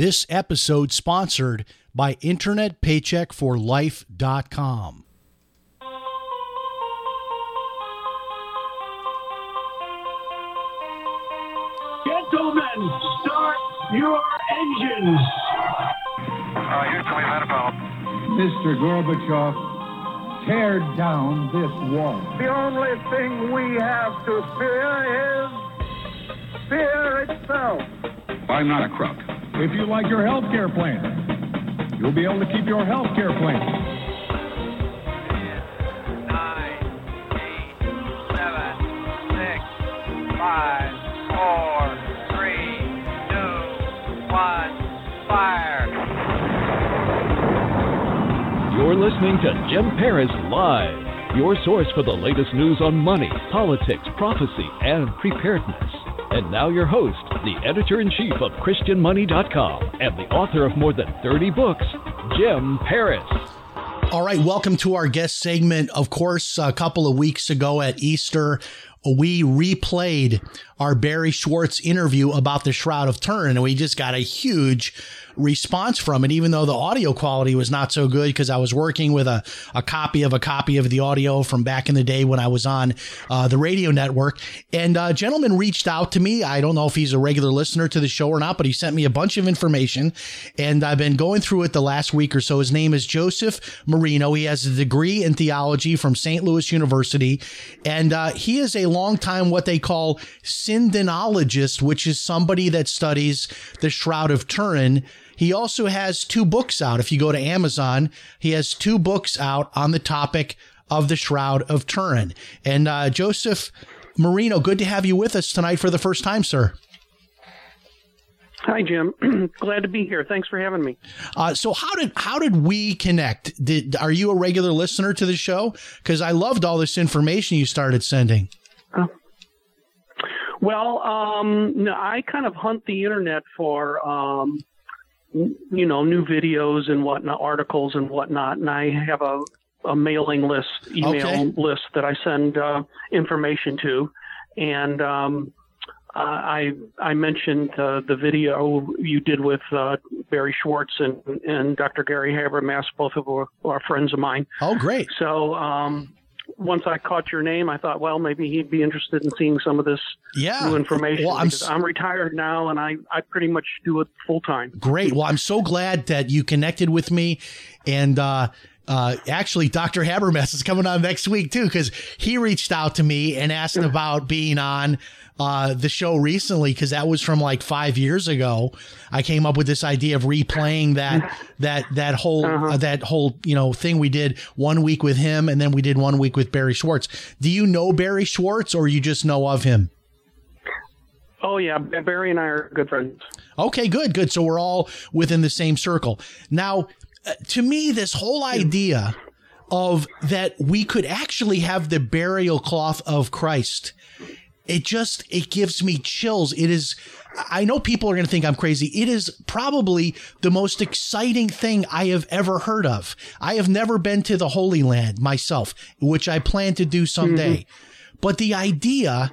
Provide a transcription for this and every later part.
This episode sponsored by InternetPaycheckForLife.com. Gentlemen, start your engines. Uh, Houston, we've had a problem. Mr. Gorbachev, tear down this wall. The only thing we have to fear is fear itself. I'm not a crook. If you like your health care plan, you'll be able to keep your health care plan. Fire. You're listening to Jim Paris Live, your source for the latest news on money, politics, prophecy, and preparedness. And now your host, the editor in chief of ChristianMoney.com and the author of more than 30 books, Jim Paris. All right, welcome to our guest segment. Of course, a couple of weeks ago at Easter, we replayed our Barry Schwartz interview about the Shroud of Turin, and we just got a huge response from it, even though the audio quality was not so good because I was working with a, a copy of a copy of the audio from back in the day when I was on uh, the radio network. And a gentleman reached out to me. I don't know if he's a regular listener to the show or not, but he sent me a bunch of information and I've been going through it the last week or so. His name is Joseph Marino. He has a degree in theology from St. Louis University, and uh, he is a longtime what they call sindonologist, which is somebody that studies the Shroud of Turin. He also has two books out. If you go to Amazon, he has two books out on the topic of the Shroud of Turin. And uh, Joseph Marino, good to have you with us tonight for the first time, sir. Hi, Jim. Glad to be here. Thanks for having me. Uh, so how did how did we connect? Did are you a regular listener to the show? Because I loved all this information you started sending. Well, um, no, I kind of hunt the internet for, um, you know, new videos and whatnot, articles and whatnot, and I have a, a mailing list, email Okay. list that I send uh, information to, and um, I I mentioned uh, the video you did with uh, Barry Schwartz and and Dr. Gary Habermas, both of who are, friends of mine. Oh, great. So um, once I caught your name, I thought, well, maybe he'd be interested in seeing some of this Yeah. new information. Well, I'm s- I'm retired now, and I, I pretty much do it full time. Great. Well, I'm so glad that you connected with me. And uh, uh, actually, Dr. Habermas is coming on next week, too, because he reached out to me and asked about being on uh, the show recently, because that was from like five years ago. I came up with this idea of replaying that that that whole uh, that whole you know thing we did one week with him, and then we did one week with Barry Schwartz. Do you know Barry Schwartz, or you just know of him? Oh yeah, Barry and I are good friends. Okay, good, good. So we're all within the same circle. Now, uh, to me, this whole idea of that we could actually have the burial cloth of Christ, it just it gives me chills. It is. I know people are going to think I'm crazy. It is probably the most exciting thing I have ever heard of. I have never been to the Holy Land myself, which I plan to do someday. But the idea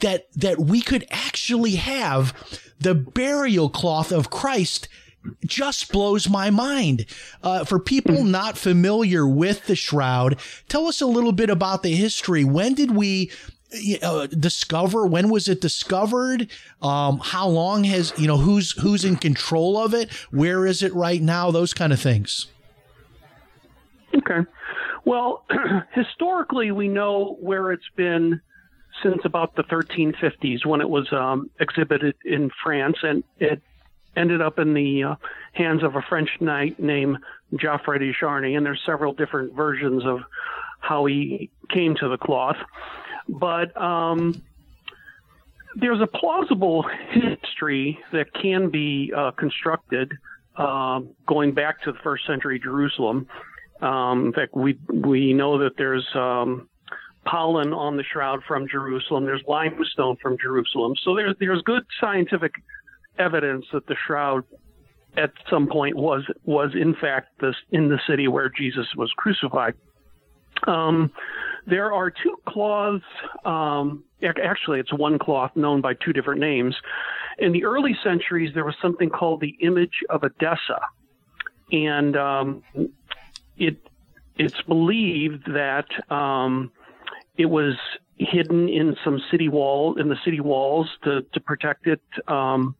that that we could actually have the burial cloth of Christ just blows my mind. Uh, for people not familiar with the shroud, tell us a little bit about the history. When did we uh, discover? When was it discovered? Um, how long has you know who's who's in control of it? Where is it right now? Those kind of things. Okay. Well, historically, we know where it's been since about the 1350s when it was um, exhibited in France, and it ended up in the uh, hands of a French knight named Geoffroy de Charny. And there's several different versions of how he came to the cloth, but um, there's a plausible history that can be uh, constructed uh, going back to the first century Jerusalem. Um, in fact, we we know that there's um, pollen on the shroud from Jerusalem. There's limestone from Jerusalem. So there's there's good scientific evidence that the shroud at some point was was in fact this in the city where Jesus was crucified. Um, there are two cloths um, actually, it's one cloth known by two different names. In the early centuries, there was something called the image of Edessa, and um, it it's believed that um, it was hidden in some city wall in the city walls to to protect it um,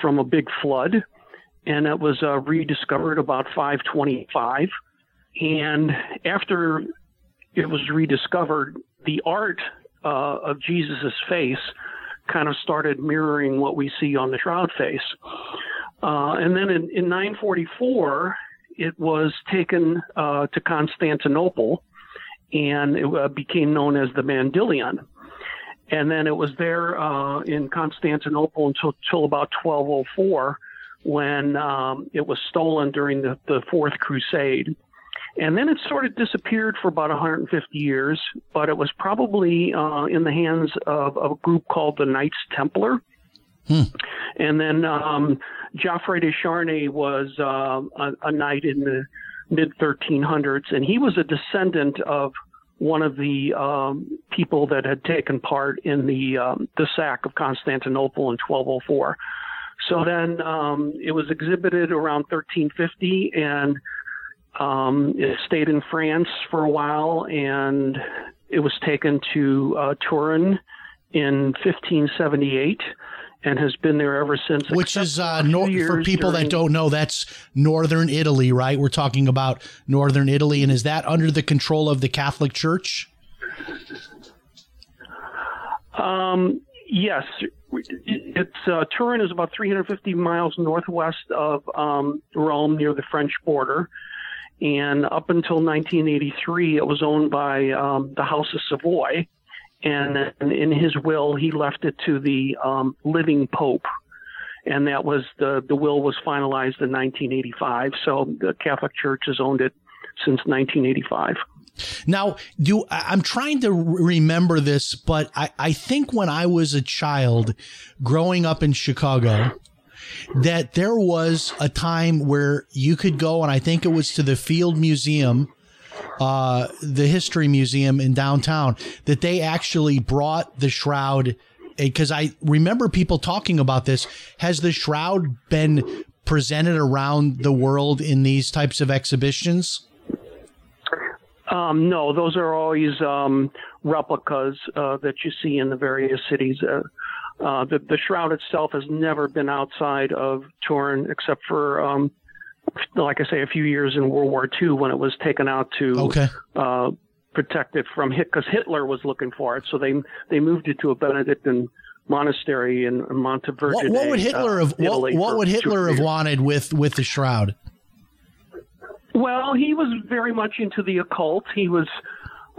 from a big flood, and it was uh, rediscovered about 525. And after it was rediscovered, the art uh, of Jesus' face kind of started mirroring what we see on the shroud face. Uh, and then in, in 944, it was taken uh, to Constantinople and it uh, became known as the Mandylion. And then it was there uh, in Constantinople until, until about 1204 when um, it was stolen during the, the Fourth Crusade. And then it sort of disappeared for about 150 years, but it was probably uh, in the hands of, of, a group called the Knights Templar. Hmm. And then um, Geoffroy de Charny was uh, a, a knight in the mid 1300s, and he was a descendant of one of the um, people that had taken part in the um, the sack of Constantinople in 1204. So then um, it was exhibited around 1350, and um, it stayed in France for a while, and it was taken to uh, Turin in 1578 and has been there ever since. Which is uh, nor- for people during- that don't know, that's northern Italy, right? We're talking about northern Italy, and is that under the control of the Catholic Church? Um, yes, it's uh, Turin is about 350 miles northwest of um, Rome, near the French border. And up until 1983, it was owned by um, the House of Savoy. And in his will, he left it to the um, living Pope. And that was the, the will was finalized in 1985. So the Catholic Church has owned it since 1985. Now, do I'm trying to remember this, but I, I think when I was a child growing up in Chicago, that there was a time where you could go, and I think it was to the Field Museum, uh, the History Museum in downtown, that they actually brought the shroud. Because I remember people talking about this. Has the shroud been presented around the world in these types of exhibitions? Um, no, those are always um, replicas uh, that you see in the various cities. Uh, uh, the, the shroud itself has never been outside of Turin except for, um, like I say, a few years in World War II when it was taken out to okay. uh, protect it from Hit because Hitler was looking for it. So they they moved it to a Benedictine monastery in Montevergine. What, what would Hitler uh, have what, what would Hitler have wanted with with the shroud? Well, he was very much into the occult. He was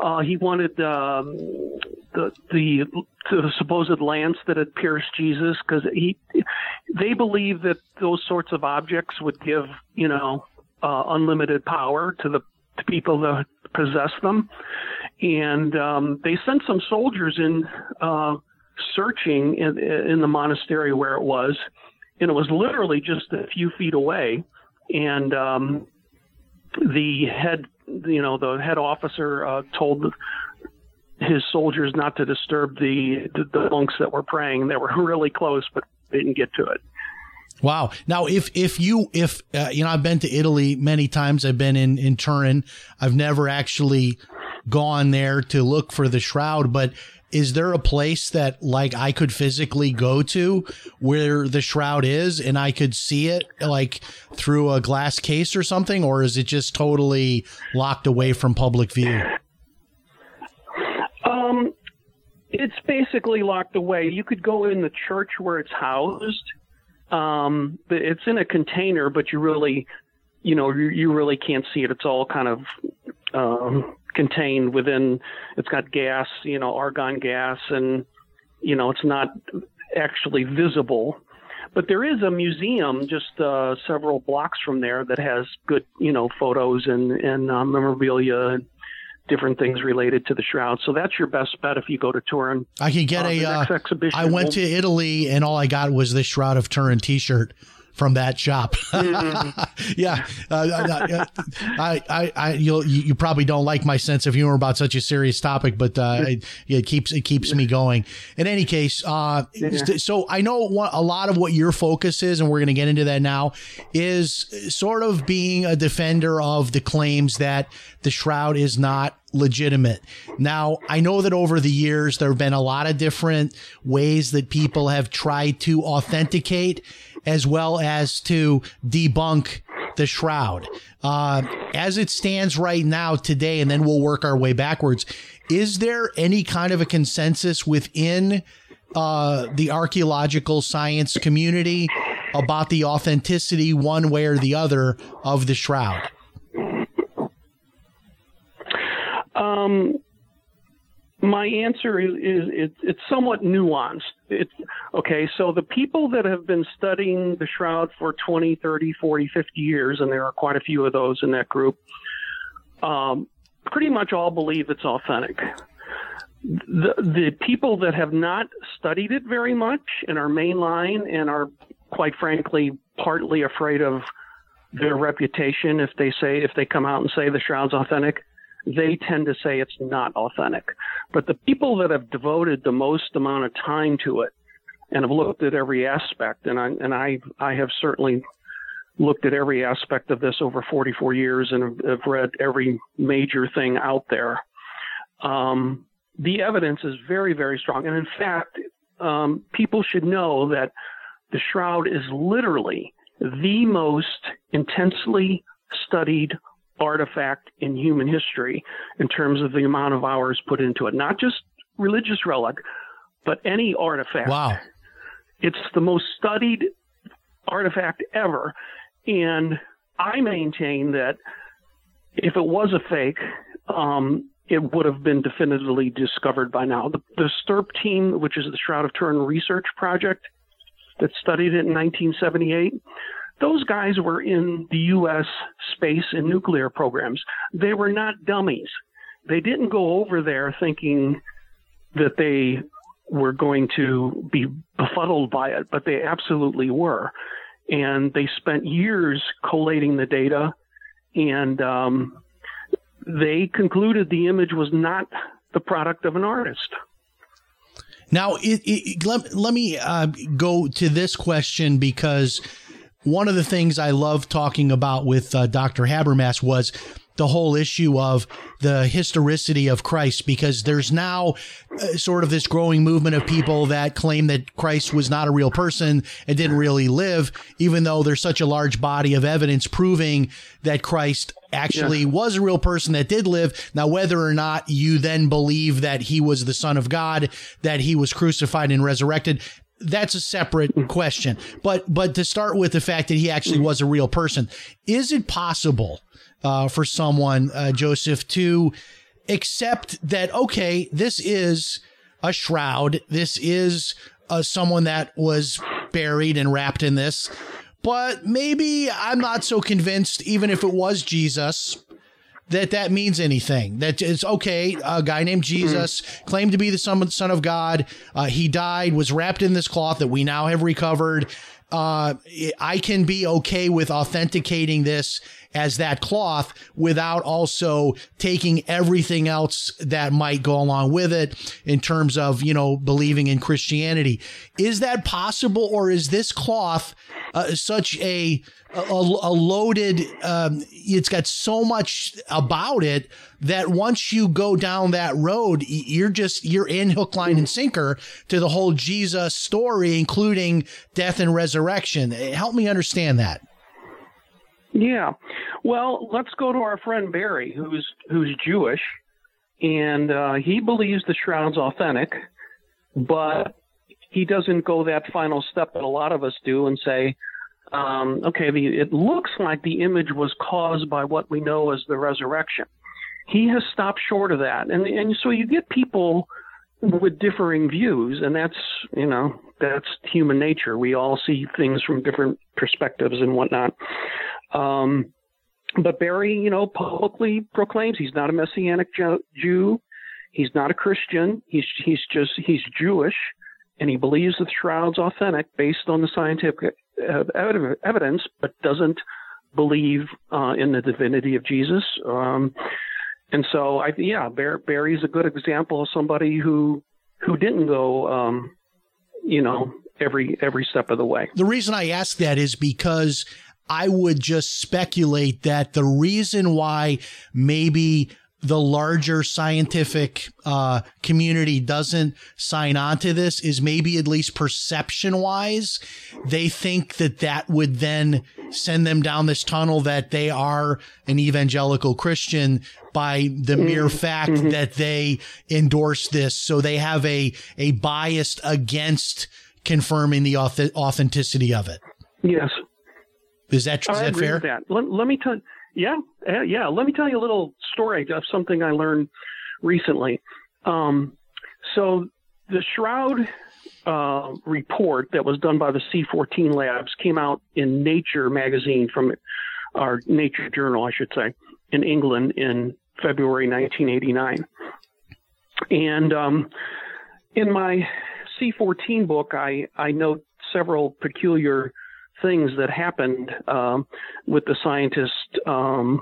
uh, he wanted um, the the the supposed lance that had pierced Jesus because he they believe that those sorts of objects would give you know uh, unlimited power to the to people that possess them, and um, they sent some soldiers in uh, searching in, in the monastery where it was, and it was literally just a few feet away, and um, the head you know the head officer uh, told his soldiers not to disturb the, the, the monks that were praying. They were really close, but didn't get to it. Wow. Now, if if you if uh, you know, I've been to Italy many times. I've been in in Turin. I've never actually gone there to look for the shroud, but is there a place that like I could physically go to where the shroud is and I could see it like through a glass case or something or is it just totally locked away from public view? Um it's basically locked away. You could go in the church where it's housed. Um it's in a container but you really you know you, you really can't see it. It's all kind of um contained within it's got gas you know argon gas and you know it's not actually visible. But there is a museum just uh, several blocks from there that has good you know photos and and uh, memorabilia and different things related to the shroud. So that's your best bet if you go to Turin. I can get uh, a uh, exhibition I went to Italy and all I got was this shroud of Turin t-shirt from that shop. yeah, uh, uh, I, I, I, you'll, you probably don't like my sense of humor about such a serious topic, but uh, it, it keeps it keeps me going. In any case, uh, so I know what, a lot of what your focus is, and we're going to get into that now, is sort of being a defender of the claims that the shroud is not legitimate. Now, I know that over the years, there have been a lot of different ways that people have tried to authenticate as well as to debunk the shroud. Uh, as it stands right now today, and then we'll work our way backwards, is there any kind of a consensus within uh, the archaeological science community about the authenticity, one way or the other, of the shroud? Um, my answer is, is it, it's somewhat nuanced. It's okay. So the people that have been studying the shroud for 20, 30, 40, 50 years, and there are quite a few of those in that group, um, pretty much all believe it's authentic. The, the people that have not studied it very much and are mainline and are quite frankly partly afraid of their reputation if they say if they come out and say the shroud's authentic they tend to say it's not authentic. But the people that have devoted the most amount of time to it and have looked at every aspect, and I and I I have certainly looked at every aspect of this over 44 years and have, read every major thing out there. Um, the evidence is very very strong, and in fact, um, people should know that the shroud is literally the most intensely studied artifact in human history in terms of the amount of hours put into it. Not just religious relic, but any artifact. Wow. It's the most studied artifact ever. And I maintain that if it was a fake, um, it would have been definitively discovered by now. The, the STURP team, which is the Shroud of Turin Research Project that studied it in 1978, those guys were in the U.S. space and nuclear programs. They were not dummies. They didn't go over there thinking that they were going to be befuddled by it, but they absolutely were. And they spent years collating the data, and um, they concluded the image was not the product of an artist. Now, it, it, let, let me uh, go to this question because one of the things I love talking about with uh, Dr. Habermas was the whole issue of the historicity of Christ because there's now uh, sort of this growing movement of people that claim that Christ was not a real person and didn't really live, even though there's such a large body of evidence proving that Christ actually yeah. was a real person that did live. Now, whether or not you then believe that he was the son of God, that he was crucified and resurrected, that's a separate question. But but to start with the fact that he actually was a real person, is it possible uh, for someone, uh, Joseph, to accept that okay, this is a shroud, this is uh, someone that was buried and wrapped in this, but maybe I'm not so convinced, even if it was Jesus that that means anything. That it's okay. A guy named Jesus mm-hmm. claimed to be the son, son of God. Uh, he died, was wrapped in this cloth that we now have recovered. Uh, I can be okay with authenticating this as that cloth without also taking everything else that might go along with it in terms of, you know, believing in Christianity. Is that possible or is this cloth uh, such a, a, a loaded, um, it's got so much about it that once you go down that road, you're just, you're in hook, line, and sinker to the whole Jesus story, including death and resurrection. Help me understand that. Yeah. Well, let's go to our friend Barry, who's who's Jewish, and uh, he believes the shroud's authentic, but he doesn't go that final step that a lot of us do and say, um, okay, the, it looks like the image was caused by what we know as the resurrection. He has stopped short of that, and and so you get people with differing views, and that's you know that's human nature. We all see things from different perspectives and whatnot. Um, but Barry, you know, publicly proclaims he's not a messianic Jew. He's not a Christian. He's he's just he's Jewish, and he believes the shroud's authentic based on the scientific uh, evidence, but doesn't believe uh, in the divinity of Jesus. Um, and so, I yeah, Bar- Barry's a good example of somebody who who didn't go, um, you know, every every step of the way. The reason I ask that is because I would just speculate that the reason why maybe the larger scientific uh, community doesn't sign on to this is maybe at least perception wise, they think that that would then send them down this tunnel that they are an evangelical Christian by the mere fact that they endorse this. So they have a, a bias against confirming the auth- authenticity of it. Yes. Is that, is I that fair? that. Let, let me tell yeah, uh, yeah. Let me tell you a little story of something I learned recently. Um, so the Shroud uh, report that was done by the C14 Labs came out in Nature magazine from our Nature journal, I should say, in England in February 1989. And um, in my C14 book, I, I note several peculiar things that happened um, with the scientist um,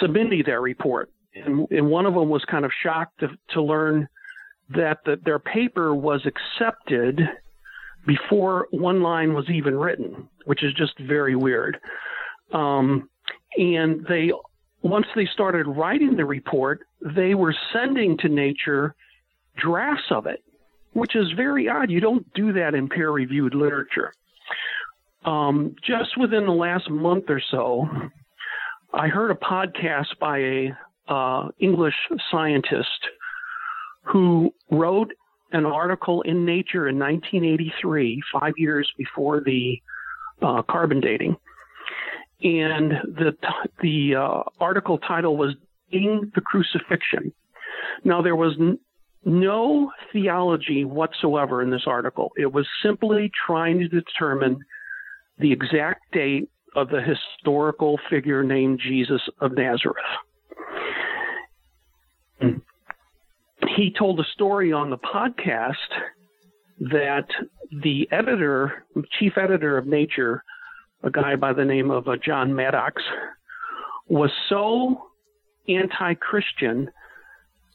submitting their report. And, and, one of them was kind of shocked to, to learn that the, their paper was accepted before one line was even written, which is just very weird. Um, and they, once they started writing the report, they were sending to Nature drafts of it, which is very odd. You don't do that in peer reviewed literature. Um, just within the last month or so, I heard a podcast by a uh, English scientist who wrote an article in Nature in 1983, five years before the uh, carbon dating, and the the uh, article title was "Dating the Crucifixion." Now there was n- no theology whatsoever in this article. It was simply trying to determine the exact date of the historical figure named Jesus of Nazareth. He told a story on the podcast that the editor, chief editor of Nature, a guy by the name of uh, John Maddox, was so anti Christian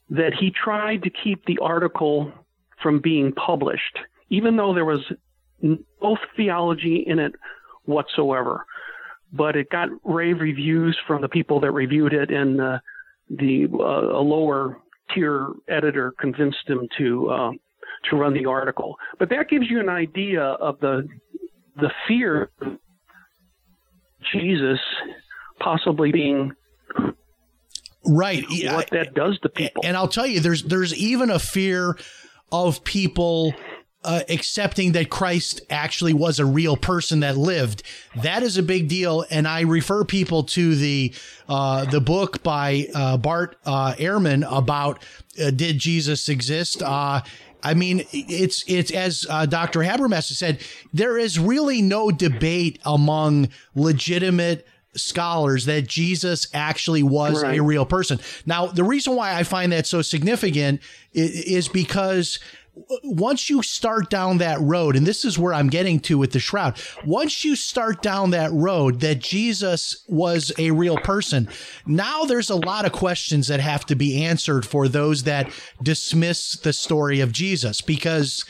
that he tried to keep the article from being published, even though there was no theology in it whatsoever. But it got rave reviews from the people that reviewed it, and uh, the uh, a lower tier editor convinced him to uh, to run the article. But that gives you an idea of the the fear Jesus possibly being right what that does to people. And I'll tell you, there's there's even a fear of people uh, accepting that Christ actually was a real person that lived. That is a big deal, and I refer people to the uh, the book by uh, Bart uh, Ehrman about uh, did Jesus exist. Uh, I mean, it's it's as Dr. Habermas said, there is really no debate among legitimate scholars that Jesus actually was right. a real person. Now, the reason why I find that so significant is because once you start down that road, and this is where I'm getting to with the shroud, once you start down that road that Jesus was a real person, now there's a lot of questions that have to be answered for those that dismiss the story of Jesus because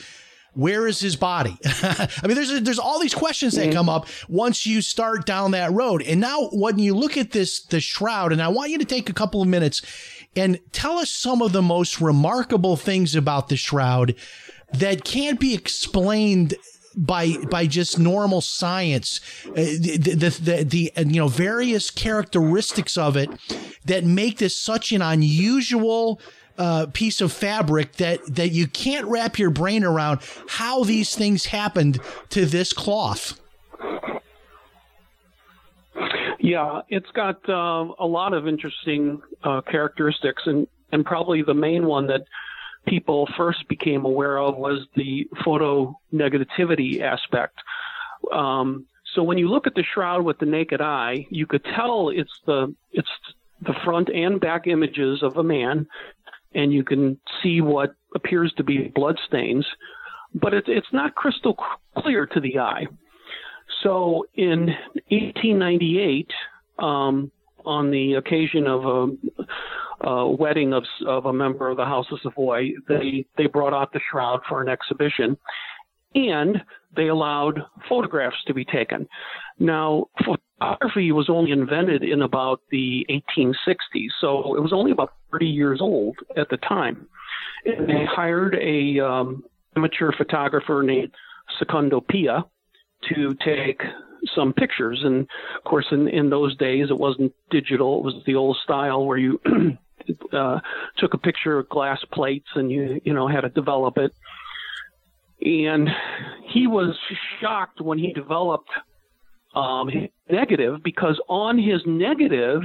where is his body? I mean, there's there's all these questions that mm-hmm. come up once you start down that road. And now, when you look at this the shroud, and I want you to take a couple of minutes and tell us some of the most remarkable things about the shroud that can't be explained by by just normal science uh, the, the, the the you know various characteristics of it that make this such an unusual uh, piece of fabric that that you can't wrap your brain around how these things happened to this cloth. Yeah, it's got uh, a lot of interesting uh, characteristics, and and probably the main one that people first became aware of was the photo negativity aspect. Um, so when you look at the shroud with the naked eye, you could tell it's the it's the front and back images of a man, and you can see what appears to be blood stains, but it's it's not crystal clear to the eye. So in 1898, um, on the occasion of a, a wedding of, of a member of the House of Savoy, they they brought out the shroud for an exhibition, and they allowed photographs to be taken. Now, photography was only invented in about the 1860s, so it was only about 30 years old at the time. And they hired a um, amateur photographer named Secondo Pia to take some pictures. And of course, in, in those days, it wasn't digital. It was the old style where you uh, took a picture of glass plates and you, you know, had to develop it. And he was shocked when he developed um, negative because on his negative,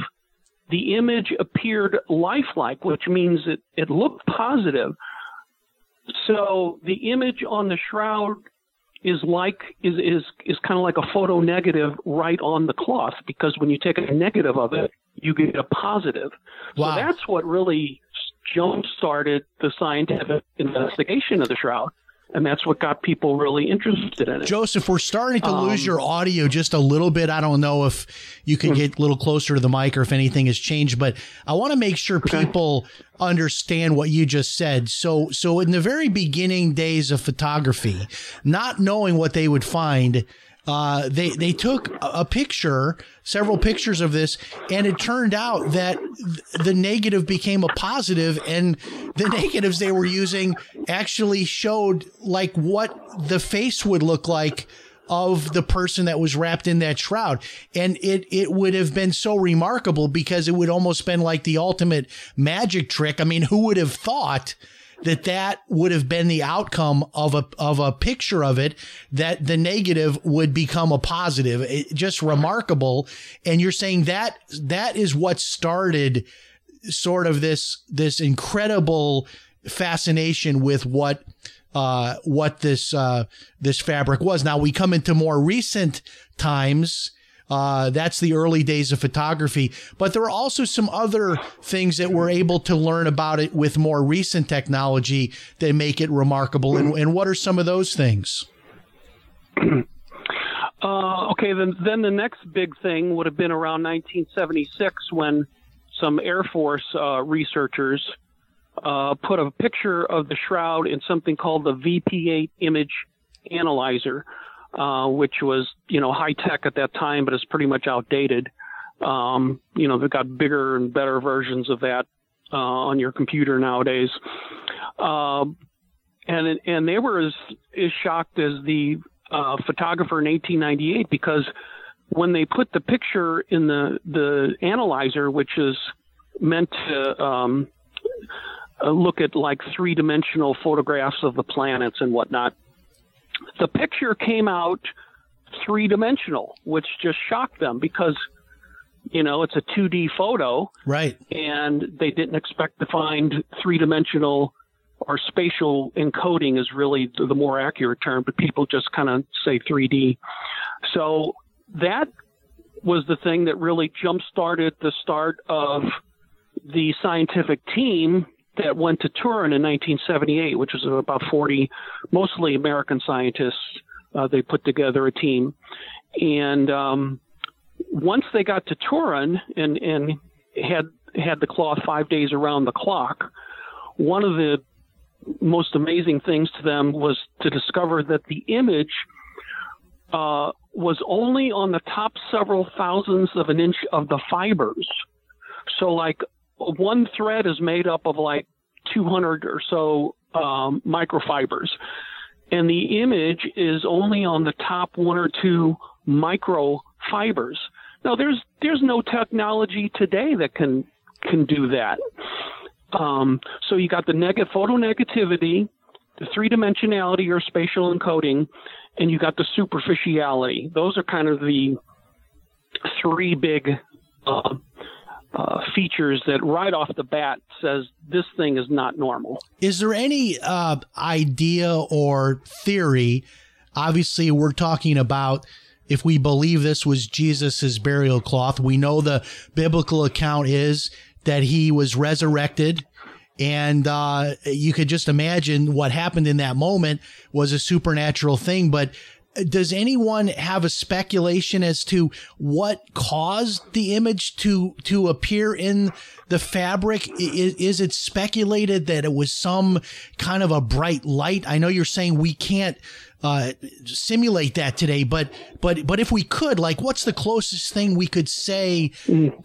the image appeared lifelike, which means it, it looked positive. So the image on the shroud is like is is is kind of like a photo negative right on the cloth because when you take a negative of it, you get a positive. Wow. So that's what really jump started the scientific investigation of the shroud. And that's what got people really interested in it. Joseph, we're starting to lose Um, your audio just a little bit. I don't know if you can get a little closer to the mic or if anything has changed, but I want to make sure people understand what you just said. So, so in the very beginning days of photography, not knowing what they would find, uh, they they took a picture, several pictures of this, and it turned out that th- the negative became a positive, and the negatives they were using actually showed like what the face would look like of the person that was wrapped in that shroud. And it, it would have been so remarkable because it would almost been like the ultimate magic trick. I mean, who would have thought that that would have been the outcome of a, of a picture of it, that the negative would become a positive? It, just remarkable. And you're saying that that is what started sort of this, this incredible fascination with what uh, what this uh, this fabric was. Now we come into more recent times. Uh, that's the early days of photography, but there are also some other things that we're able to learn about it with more recent technology that make it remarkable. And, and what are some of those things? Uh, okay, then then the next big thing would have been around 1976 when some Air Force uh, researchers uh, put a picture of the shroud in something called the VP8 image analyzer, uh, which was you know high tech at that time, but it's pretty much outdated. Um, you know they've got bigger and better versions of that uh, on your computer nowadays. Um, and and they were as, as shocked as the uh, photographer in 1898 because when they put the picture in the the analyzer, which is meant to um, uh, look at like three dimensional photographs of the planets and whatnot, the picture came out three dimensional, which just shocked them because you know it's a 2D photo Right. and they didn't expect to find three dimensional or spatial encoding is really the more accurate term, but people just kind of say 3D. So that was the thing that really jump started the start of the scientific team that went to Turin in 1978, which was about 40, mostly American scientists. Uh, they put together a team, and um, once they got to Turin and and had had the cloth five days around the clock, one of the most amazing things to them was to discover that the image uh, was only on the top several thousandths of an inch of the fibers. So, like one thread is made up of like 200 or so um, microfibers, and the image is only on the top one or two microfibers. Now, there's there's no technology today that can can do that. Um, so you got the neg- photonegativity, the three dimensionality or spatial encoding, and you got the superficiality. Those are kind of the three big uh, uh, features that right off the bat says this thing is not normal. Is there any uh, idea or theory? Obviously, we're talking about if we believe this was Jesus's burial cloth. We know the biblical account is that he was resurrected. And uh, you could just imagine what happened in that moment was a supernatural thing. But does anyone have a speculation as to what caused the image to to appear in the fabric? Is, is it speculated that it was some kind of a bright light? I know you're saying we can't uh, simulate that today, but but but if we could, like, what's the closest thing we could say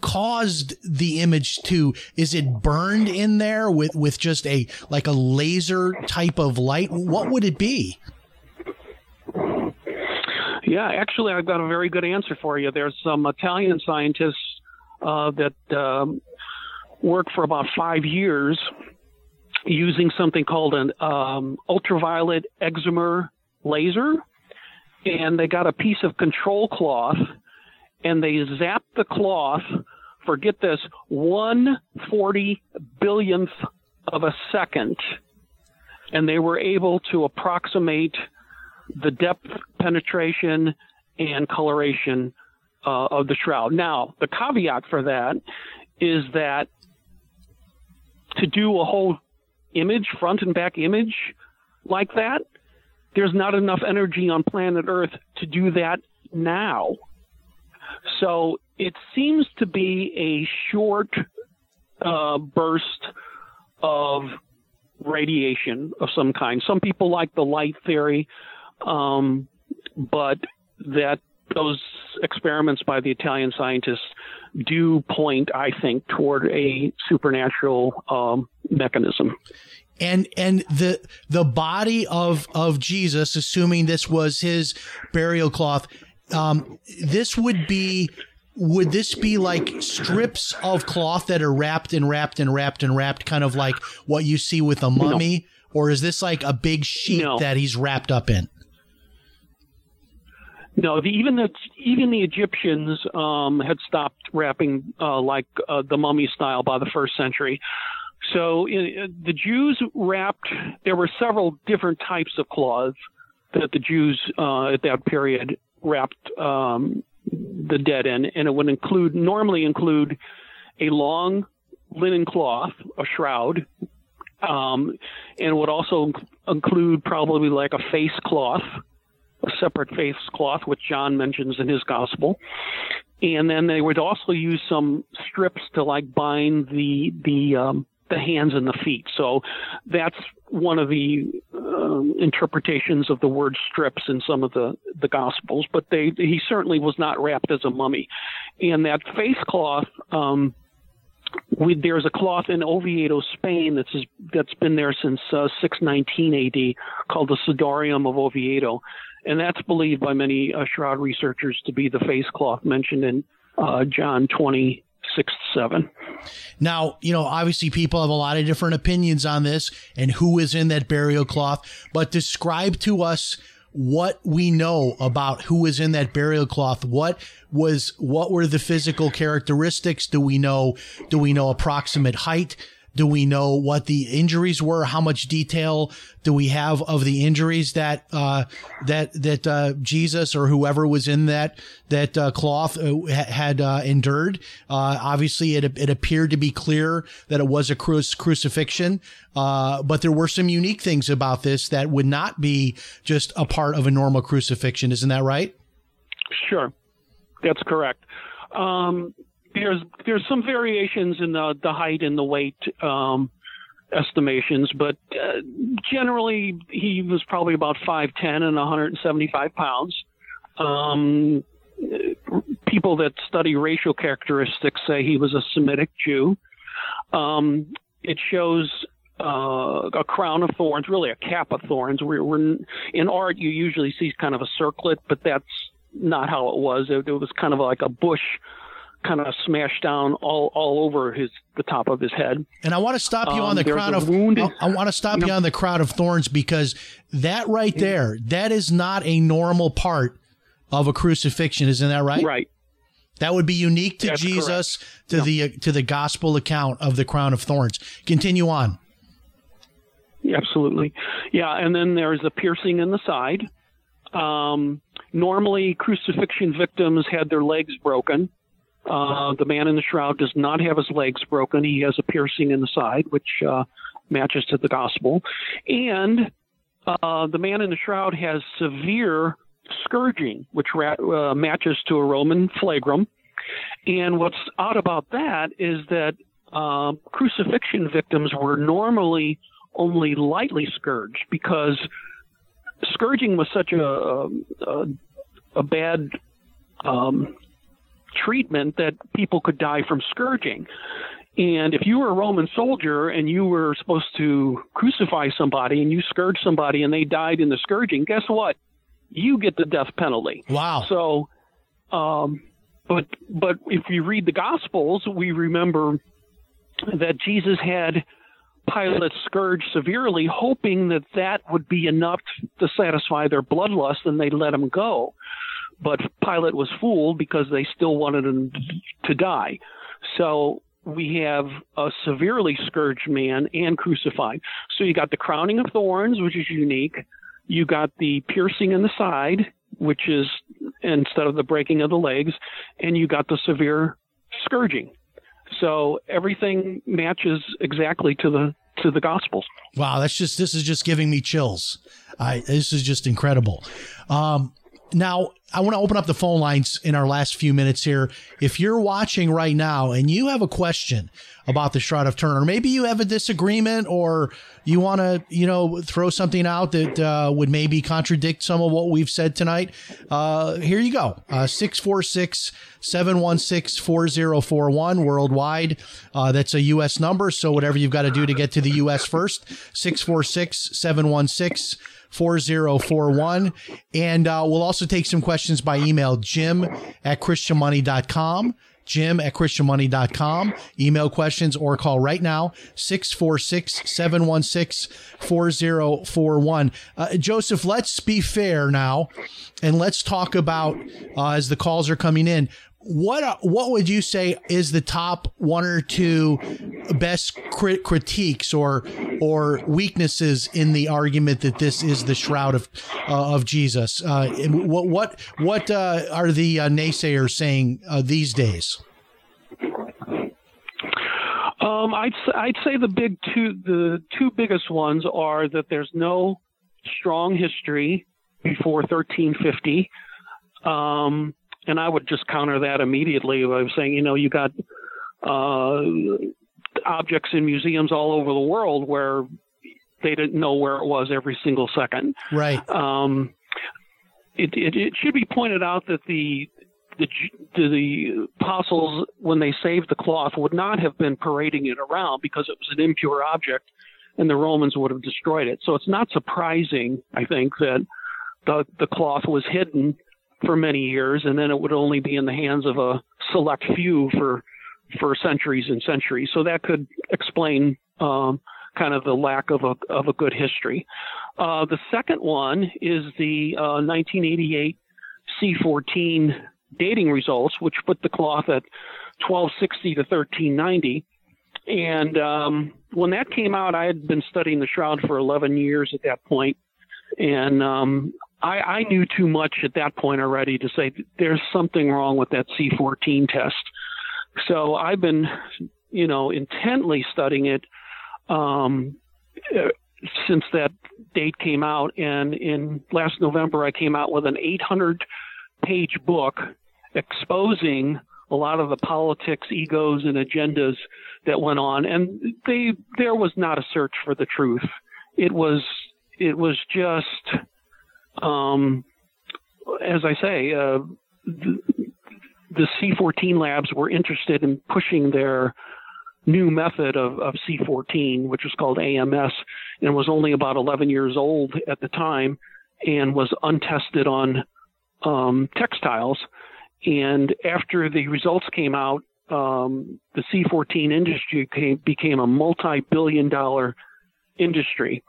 caused the image to? Is it burned in there with with just a like a laser type of light? What would it be? Yeah, actually, I've got a very good answer for you. There's some Italian scientists uh, that um, worked for about five years using something called an um, ultraviolet excimer laser, and they got a piece of control cloth, and they zapped the cloth for get this one forty billionth of a second, and they were able to approximate the depth penetration and coloration uh, of the shroud. Now, the caveat for that is that to do a whole image, front and back image like that, there's not enough energy on planet Earth to do that now. So it seems to be a short uh, burst of radiation of some kind. Some people like the light theory, um, but that those experiments by the Italian scientists do point, I think, toward a supernatural um, mechanism. and and the the body of of Jesus, assuming this was his burial cloth, um, this would be would this be like strips of cloth that are wrapped and wrapped and wrapped and wrapped, kind of like what you see with a mummy, or is this like a big sheet No. that he's wrapped up in? No, the, even the even the Egyptians um, had stopped wrapping uh, like uh, the mummy style by the first century. So uh, the Jews wrapped. There were several different types of cloths that the Jews uh, at that period wrapped um, the dead in, and it would include normally include a long linen cloth, a shroud, um, and would also include probably like a face cloth a separate face cloth, which John mentions in his gospel. And then they would also use some strips to like bind the the um, the hands and the feet. So that's one of the um, interpretations of the word strips in some of the the gospels. But they he certainly was not wrapped as a mummy. And that face cloth. Um, we, there's a cloth in Oviedo, Spain, that's that's been there since uh, 619 AD, called the Sudarium of Oviedo, and that's believed by many uh, shroud researchers to be the face cloth mentioned in uh, John 26 7. Now, you know, obviously people have a lot of different opinions on this and who is in that burial cloth, but describe to us what we know about who was in that burial cloth. What was, what were the physical characteristics? Do we know, do we know approximate height? Do we know what the injuries were? How much detail do we have of the injuries that uh, that that uh, Jesus or whoever was in that that uh, cloth uh, had uh, endured? Uh, obviously, it it appeared to be clear that it was a cru- crucifixion, but there were some unique things about this that would not be just a part of a normal crucifixion. Isn't that right? Sure, that's correct. Um, there's there's some variations in the the height and the weight um, estimations, but uh, generally he was probably about five ten and 175 pounds. Um, people that study racial characteristics say he was a Semitic Jew. Um, it shows uh, a crown of thorns, really a cap of thorns. We're, we're in art, you usually see kind of a circlet, but that's not how it was. It, it was kind of like a bush, kind of smashed down all all over his the top of his head. And I want to stop you Um, on the crown of wound- I, I want to stop you on the crown of thorns because that right there, that is not a normal part of a crucifixion, isn't that right? Right. That would be unique to That's Jesus, to the to the gospel account of the crown of thorns. Continue on. Absolutely. Yeah, and then there's a piercing in the side. Um, normally, crucifixion victims had their legs broken. Uh, the man in the shroud does not have his legs broken. He has a piercing in the side, which uh, matches to the gospel. And uh, the man in the shroud has severe scourging, which ra- uh, matches to a Roman flagrum. And what's odd about that is that um, crucifixion victims were normally only lightly scourged because scourging was such a a, a bad um, treatment that people could die from scourging. And if you were a Roman soldier and you were supposed to crucify somebody and you scourged somebody and they died in the scourging, guess what? You get the death penalty. Wow. So, um, but but if you read the Gospels, we remember that Jesus had Pilate scourged severely, hoping that that would be enough to satisfy their bloodlust, and they'd let him go. But Pilate was fooled because they still wanted him to die. So we have a severely scourged man and crucified. So you got the crowning of thorns, which is unique. You got the piercing in the side, which is instead of the breaking of the legs, and you got the severe scourging. So everything matches exactly to the to the gospels. Wow, that's just this is just giving me chills. I this is just incredible. Um, now I want to open up the phone lines in our last few minutes here. If you're watching right now and you have a question about the Shroud of Turin, maybe you have a disagreement, or you want to, you know, throw something out that uh, would maybe contradict some of what we've said tonight, uh, here you go. Uh, 646 716 4041 worldwide. Uh, that's a U.S. number. So whatever you've got to do to get to the U.S. first, 646 716 4041. And uh, we'll also take some questions by email, jim at christianmoney.com. Jim at christianmoney.com. Email questions or call right now, 646 716 4041. Uh, Joseph, let's be fair now and let's talk about, uh, as the calls are coming in, what what would you say is the top one or two best crit- critiques or or weaknesses in the argument that this is the shroud of uh, of Jesus? Uh, what what what uh, are the uh, naysayers saying uh, these days? Um, I'd I'd say the big two the two biggest ones are that there's no strong history before 1350. Um, and I would just counter that immediately by saying, you know, you got uh, objects in museums all over the world where they didn't know where it was every single second. Right. Um, it, it, it should be pointed out that the the the apostles, when they saved the cloth, would not have been parading it around because it was an impure object, and the Romans would have destroyed it. So it's not surprising, I think, that the the cloth was hidden for many years, and then it would only be in the hands of a select few for for centuries and centuries. So that could explain um, kind of the lack of a of a good history. Uh, the second one is the uh, 1988 C14 dating results, which put the cloth at 1260 to 1390. And um, when that came out, I had been studying the shroud for 11 years at that point, and um, I, I knew too much at that point already to say there's something wrong with that C14 test. So I've been, you know, intently studying it um, uh, since that date came out. And in last November, I came out with an 800 page book exposing a lot of the politics, egos, and agendas that went on. And they, there was not a search for the truth. It was, it was just, um, as I say, uh, the, the C14 labs were interested in pushing their new method of, of C14, which was called AMS, and was only about 11 years old at the time, and was untested on um, textiles. And after the results came out, um, the C14 industry came, became a multi-billion dollar industry.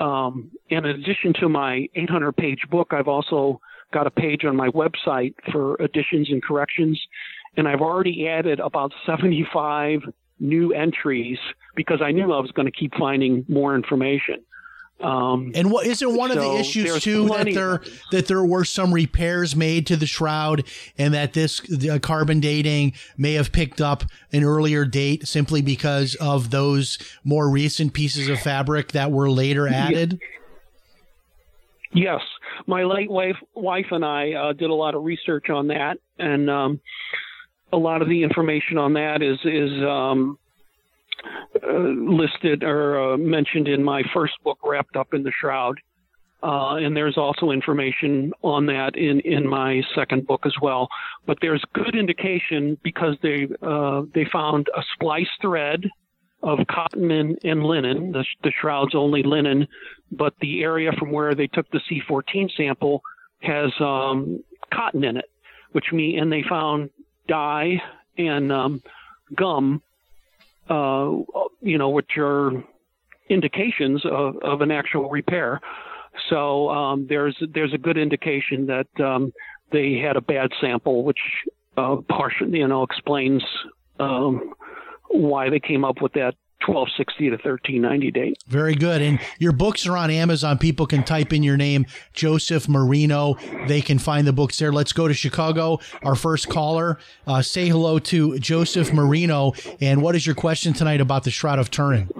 Um, in addition to my 800 page book, I've also got a page on my website for additions and corrections. And I've already added about 75 new entries because I knew I was going to keep finding more information. Um, and what isn't one of the issues too that there that there were some repairs made to the shroud, and that this the carbon dating may have picked up an earlier date simply because of those more recent pieces of fabric that were later added. Yes. my late wife, wife and I uh, did a lot of research on that, and um, a lot of the information on that is is um, uh, listed or uh, mentioned in my first book, Wrapped Up in the Shroud. Uh, and there's also information on that in, in my second book as well. But there's good indication because they uh, they found a splice thread of cotton and, and linen. The, the shroud's only linen, but the area from where they took the C14 sample has um, cotton in it, which mean and they found dye and um, gum, uh, you know, which are indications of, of an actual repair. So um, there's there's a good indication that um, they had a bad sample, which uh, partially you know explains um, why they came up with that 1260 to 1390 date. Very good. And your books are on Amazon. People can type in your name, Joseph Marino. They can find the books there. Let's go to Chicago. Our first caller. Uh, say hello to Joseph Marino. And what is your question tonight about the Shroud of Turin?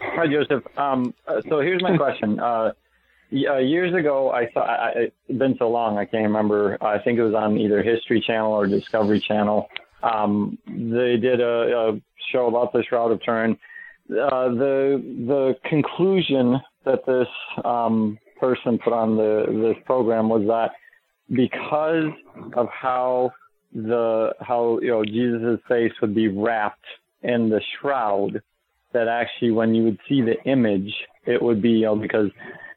Hi, Joseph. Um, uh, so here's my question. Uh, uh, years ago, I saw. I, I, it's been so long, I can't remember. I think it was on either History Channel or Discovery Channel. Um, they did a, a show about the Shroud of Turin. Uh, the the conclusion that this um, person put on the this program was that because of how the how you know Jesus' face would be wrapped in the shroud, that actually when you would see the image, it would be you know because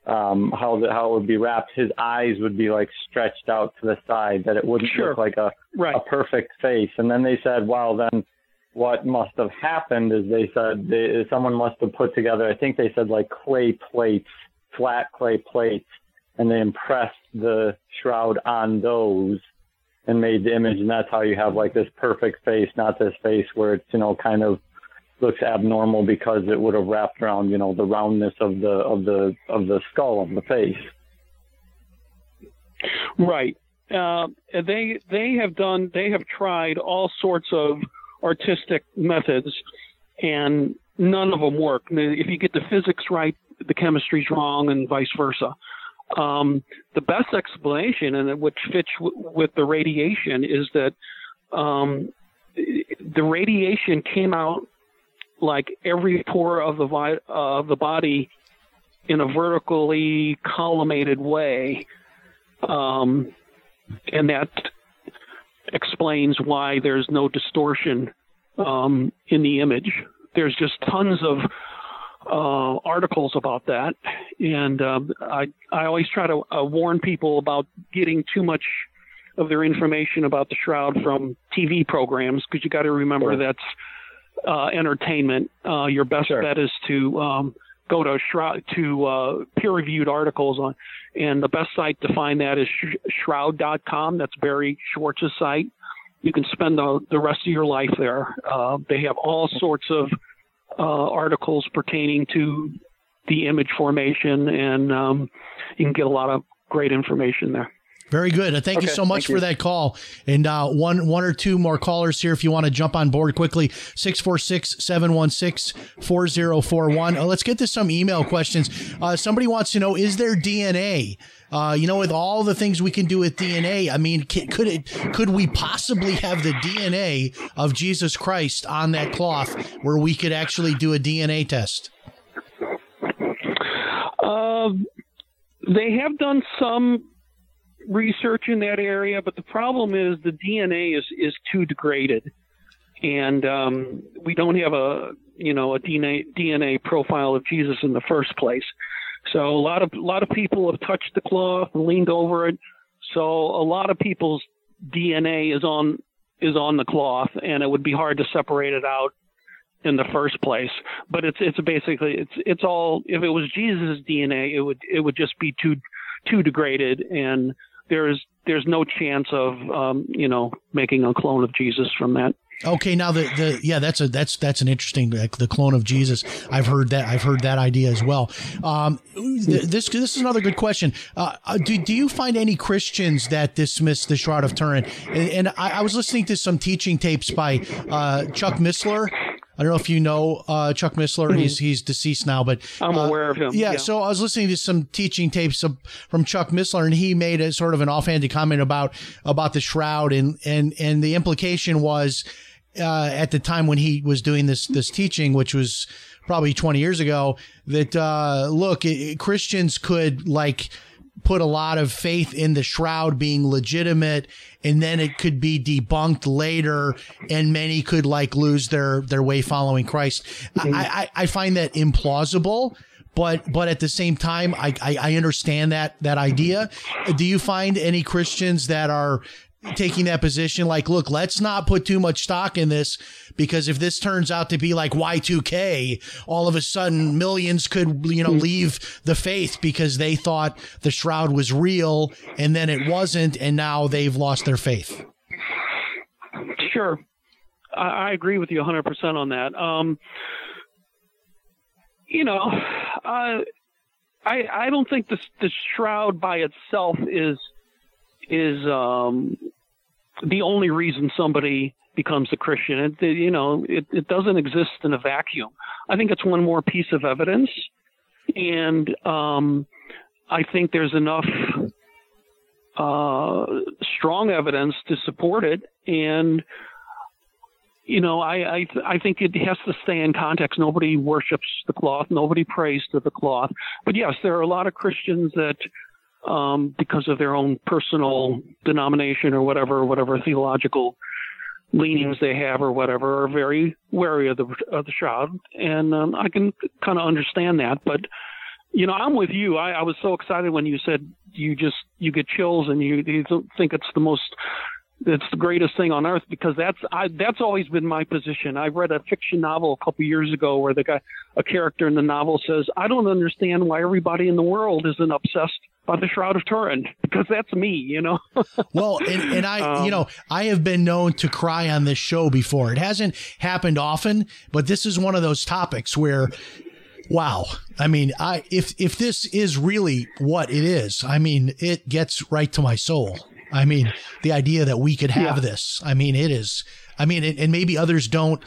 um, how the, how it would be wrapped, his eyes would be like stretched out to the side, that it wouldn't Sure. look like a Right. a perfect face. And then they said, well, then what must have happened is they said they, someone must have put together, I think they said like clay plates, flat clay plates, and they impressed the shroud on those and made the image. And that's how you have like this perfect face, not this face where it's, you know, kind of looks abnormal because it would have wrapped around, you know, the roundness of the, of the, of the skull of the face. Right. Uh, they they have done they have tried all sorts of artistic methods, and none of them work. If you get the physics right, the chemistry's wrong, and vice versa. Um, the best explanation, and which fits w- with the radiation, is that um, the radiation came out like every pore of the vi- uh, of the body in a vertically collimated way. Um, and that explains why there's no distortion um, in the image. There's just tons of uh, articles about that, and um, I I always try to uh, warn people about getting too much of their information about the shroud from TV programs because you got to remember that's uh, entertainment. Uh, your best Sure. bet is to um, go to shroud to uh, peer-reviewed articles on, and the best site to find that is sh- shroud.com. That's Barrie Schwortz's site. You can spend the, the rest of your life there. Uh, they have all sorts of uh, articles pertaining to the image formation, and um, you can get a lot of great information there. Very good. Thank you so much for you. that call. And uh, one one or two more callers here if you want to jump on board quickly. 646-716-4041. Uh, let's get to some email questions. Uh, somebody wants to know, is there DNA? Uh, you know, with all the things we can do with DNA, I mean, c- could it could we possibly have the DNA of Jesus Christ on that cloth where we could actually do a DNA test? Um, they have done some research in that area, but the problem is the DNA is is too degraded, and um, we don't have a you know a DNA DNA profile of Jesus in the first place. So a lot of a lot of people have touched the cloth and leaned over it. So a lot of people's DNA is on is on the cloth, and it would be hard to separate it out in the first place. But it's it's basically it's it's all if it was Jesus' DNA, it would it would just be too too degraded, and there's there's no chance of um, you know making a clone of Jesus from that. Okay, now the, the yeah, that's a that's that's an interesting like the clone of Jesus. I've heard that I've heard that idea as well. Um, th- this this is another good question. Uh, uh, do do you find any Christians that dismiss the Shroud of Turin? And, and I, I was listening to some teaching tapes by uh, Chuck Missler. I don't know if you know uh, Chuck Missler. He's he's deceased now, but I'm uh, aware of him. Yeah, So I was listening to some teaching tapes of, from Chuck Missler, and he made a sort of an offhanded comment about about the shroud, and and and the implication was uh, at the time when he was doing this this teaching, which was probably 20 years ago, that uh, look, it, Christians could like put a lot of faith in the shroud being legitimate and then it could be debunked later and many could like lose their their way following christ. Mm-hmm. I, I i find that implausible but but at the same time I, I i understand that that idea. Do you find any christians that are taking that position like look let's not put too much stock in this because if this turns out to be like y2k all of a sudden millions could you know leave the faith because they thought the shroud was real and then it wasn't and now they've lost their faith Sure. I, I agree with you 100% on that. Um, you know, I, I, I don't think the, the shroud by itself is, is, um, the only reason somebody becomes a Christian. It, you know, it, it doesn't exist in a vacuum. I think it's one more piece of evidence. And, um, I think there's enough, uh, strong evidence to support it. And, you know, I, I, I think it has to stay in context. Nobody worships the cloth. Nobody prays to the cloth. But yes, there are a lot of Christians that, um, because of their own personal denomination or whatever, whatever theological leanings they have or whatever, are very wary of the of the shroud, and um, I can kind of understand that. But you know, I'm with you. I, I was so excited when you said you just you get chills and you, you don't think it's the most it's the greatest thing on earth because that's I that's always been my position. I read a fiction novel a couple years ago where the guy a character in the novel says, "I don't understand why everybody in the world isn't obsessed by the Shroud of Turin because that's me," you know. well and, and i Um, you know i have been known to cry on this show before. It hasn't happened often but this is one of those topics where wow. I mean i if if this is really what it is i mean it gets right to my soul. I mean the idea that we could have Yeah. this. I mean it is i mean and, maybe others don't.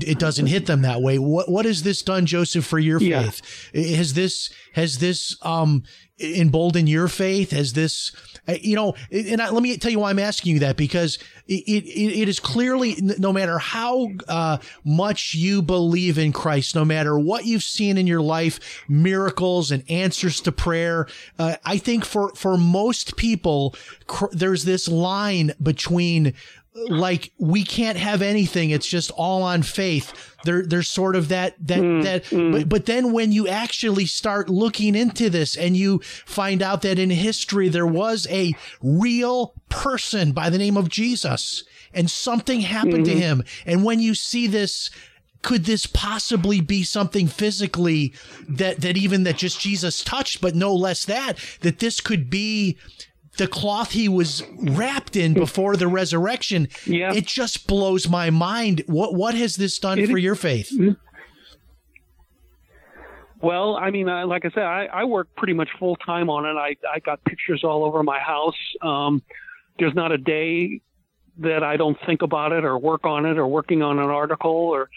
It doesn't hit them that way. What what has this done joseph for your Yeah. faith? Has this has this um emboldened your faith has this uh, you know and I, let me tell you why i'm asking you that because it, it, it is clearly no matter how uh, much you believe in christ no matter what you've seen in your life miracles and answers to prayer uh, i think for for most people cr- there's this line between like we can't have anything. It's just all on faith. There there's sort of that that mm, that mm. but, but then when you actually start looking into this and you find out that in history there was a real person by the name of Jesus and something happened to mm-hmm. him. And when you see this could this possibly be something physically that that even that just Jesus touched but no less that that this could be the cloth he was wrapped in before the resurrection. Yeah. It just blows my mind. What what has this done It- for your faith? Well, I mean, I, like I said, I, I work pretty much full time on it. I I got pictures all over my house. Um, there's not a day that I don't think about it or work on it or working on an article or,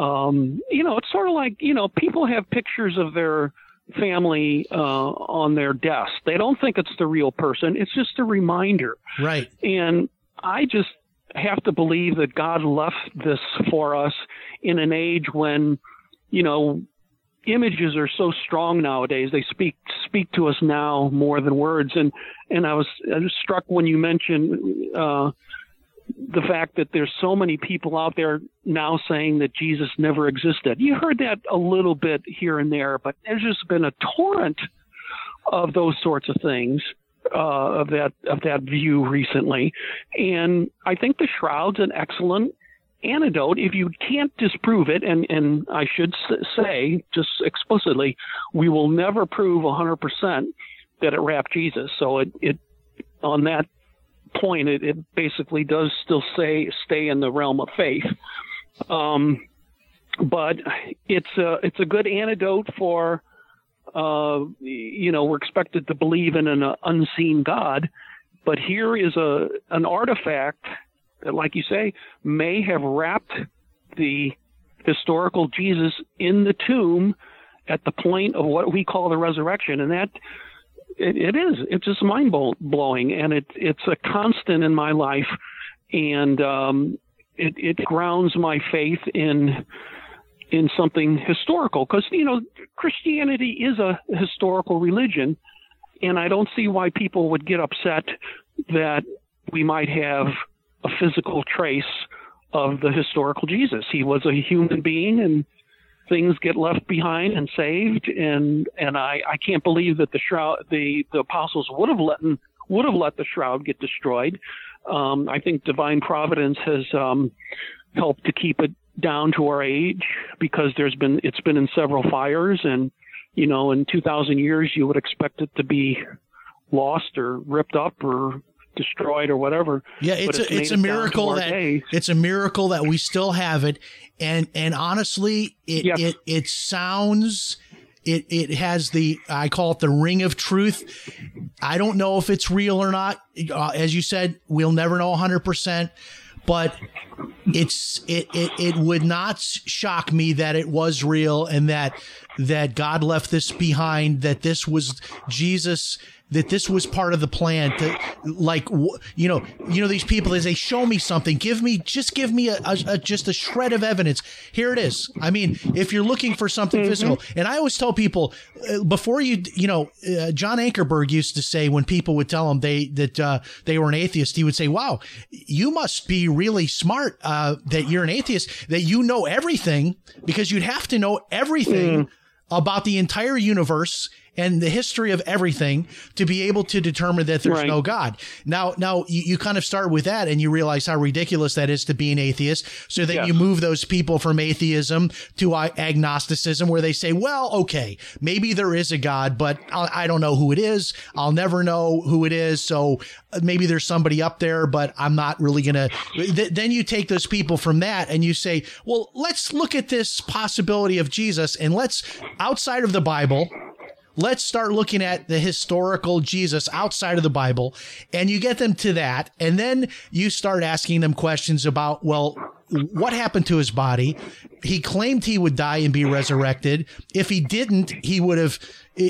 um, you know, it's sort of like you know, people have pictures of their family uh, on their desk. They don't think it's the real person. It's just a reminder. Right. And I just have to believe that God left this for us in an age when, you know, images are so strong nowadays. They speak speak to us now more than words. And and I was, I was struck when you mentioned uh, the fact that there's so many people out there now saying that Jesus never existed. You heard that a little bit here and there, but there's just been a torrent of those sorts of things uh, of that of that view recently, and I think the shroud's an excellent antidote if you can't disprove it. And and I should say just explicitly, we will never prove 100% that it wrapped Jesus. So it it on that point, it, it basically does still say stay in the realm of faith. Um, but it's a it's a good antidote for uh, you know, we're expected to believe in an uh, unseen God, but here is a an artifact that, like you say, may have wrapped the historical Jesus in the tomb at the point of what we call the resurrection, and that it, it is it's just mind blowing, and it it's a constant in my life, and um, it it grounds my faith in in something historical because you know Christianity is a historical religion, and I don't see why people would get upset that we might have a physical trace of the historical Jesus. He was a human being and things get left behind and saved and and I, I can't believe that the shroud the, the apostles would have let would have let the shroud get destroyed. Um, I think divine providence has um, helped to keep it down to our age because there's been it's been in several fires and you know in 2000 years you would expect it to be lost or ripped up or destroyed or whatever. Yeah, it's a, it's a miracle that it's a miracle that we still have it, and and honestly, it yes. it it sounds. It, it has the I call it the ring of truth. I don't know if it's real or not. Uh, as you said, we'll never know 100. percent but it's it, it it would not shock me that it was real and that that God left this behind that this was Jesus that this was part of the plan to like you know you know these people they say show me something give me just give me a, a, a just a shred of evidence here it is i mean if you're looking for something mm-hmm. physical and i always tell people uh, before you you know uh, john ankerberg used to say when people would tell him they that uh, they were an atheist he would say wow you must be really smart uh, that you're an atheist that you know everything because you'd have to know everything mm. about the entire universe and the history of everything to be able to determine that there's right. no God. Now, now you, you, kind of start with that and you realize how ridiculous that is to be an atheist. So then yes. you move those people from atheism to agnosticism where they say, well, okay, maybe there is a God, but I, I don't know who it is. I'll never know who it is. So uh, maybe there's somebody up there, but I'm not really going to. Th- then you take those people from that and you say, well, let's look at this possibility of Jesus and let's, outside of the Bible, let's start looking at the historical Jesus outside of the Bible. And you get them to that. And then you start asking them questions about, well, what happened to his body? He claimed he would die and be resurrected. If he didn't, he would have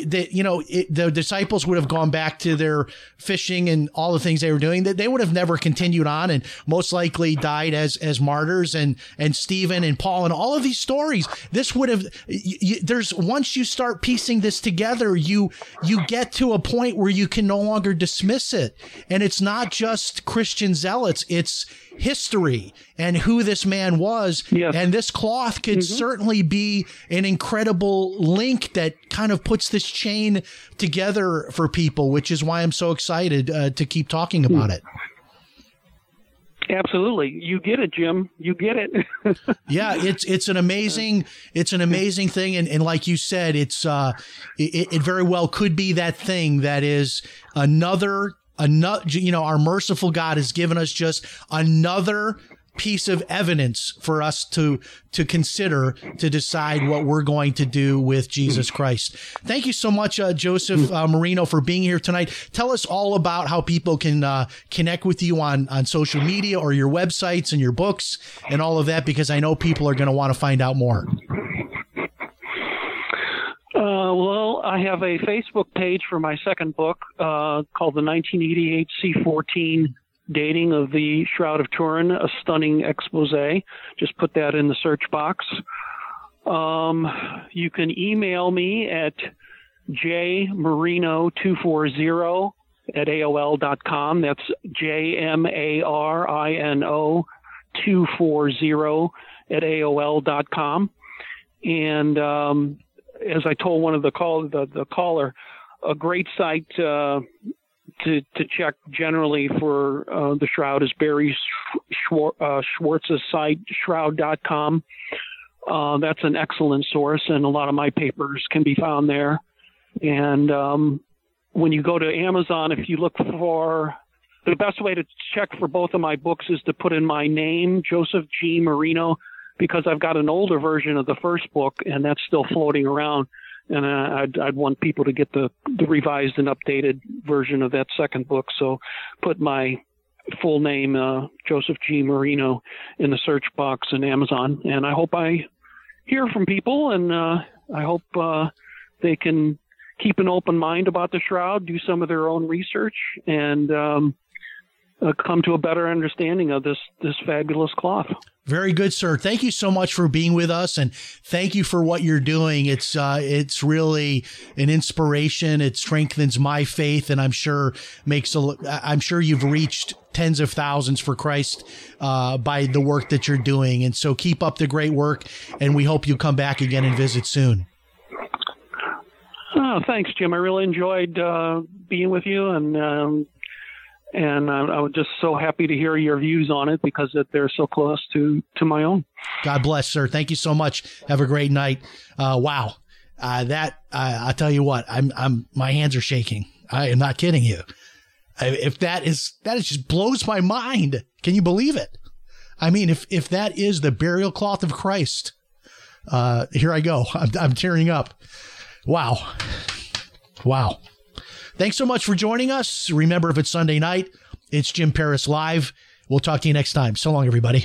that you know it, the disciples would have gone back to their fishing and all the things they were doing that they would have never continued on and most likely died as as martyrs and and Stephen and Paul and all of these stories this would have you, there's once you start piecing this together you you get to a point where you can no longer dismiss it and it's not just Christian zealots it's history and who this man was. Yes. And this cloth could mm-hmm. certainly be an incredible link that kind of puts this chain together for people, which is why I'm so excited uh, to keep talking about it. Absolutely, you get it, Jim. You get it. yeah, it's it's an amazing it's an amazing thing, and, and like you said, it's uh, it, it very well could be that thing that is another another you know our merciful god has given us just another piece of evidence for us to to consider to decide what we're going to do with Jesus Christ. Thank you so much, uh, Joseph uh, Marino, for being here tonight. Tell us all about how people can uh, connect with you on on social media or your websites and your books and all of that, because I know people are going to want to find out more. Uh, well, I have a Facebook page for my second book uh, called the 1988 C14 Dating of the Shroud of Turin, a stunning expose. Just put that in the search box. Um, you can email me at jmarino240 at AOL.com. That's J M A R I N O 240 at AOL.com. And um, as I told one of the call the, the caller, a great site uh, to to check generally for uh, the shroud is Barrie Schwar- uh, Schwortz's site shroud.com. Uh, that's an excellent source, and a lot of my papers can be found there. And um, when you go to Amazon, if you look for the best way to check for both of my books is to put in my name, Joseph G. Marino, because I've got an older version of the first book, and that's still floating around. And uh, I'd, I'd want people to get the, the revised and updated version of that second book. So put my full name, uh, Joseph G. Marino, in the search box in Amazon. And I hope I hear from people, and uh, I hope uh, they can keep an open mind about the shroud, do some of their own research, and um, uh, come to a better understanding of this this fabulous cloth. Very good, sir. Thank you so much for being with us, and thank you for what you're doing. It's uh, it's really an inspiration. It strengthens my faith, and I'm sure makes a. I'm sure you've reached tens of thousands for Christ uh, by the work that you're doing. And so keep up the great work, and we hope you come back again and visit soon. Oh, thanks, Jim. I really enjoyed uh, being with you, and um, and I, I was just so happy to hear your views on it because they're so close to to my own. God bless, sir. Thank you so much. Have a great night. Uh, wow, uh, that I tell you what, I'm I'm my hands are shaking. I am not kidding you. I, if that is that is just blows my mind. Can you believe it? I mean, if if that is the burial cloth of Christ, uh, here I go. I'm, I'm tearing up. Wow, wow. Thanks so much for joining us. Remember, if it's Sunday night, it's Jim Paris Live. We'll talk to you next time. So long, everybody.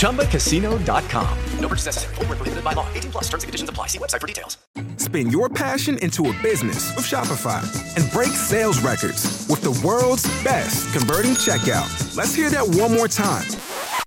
ChumbaCasino.com. No purchase necessary. Full prohibited by law. 18 plus terms and conditions apply. See website for details. Spin your passion into a business with Shopify and break sales records with the world's best converting checkout. Let's hear that one more time.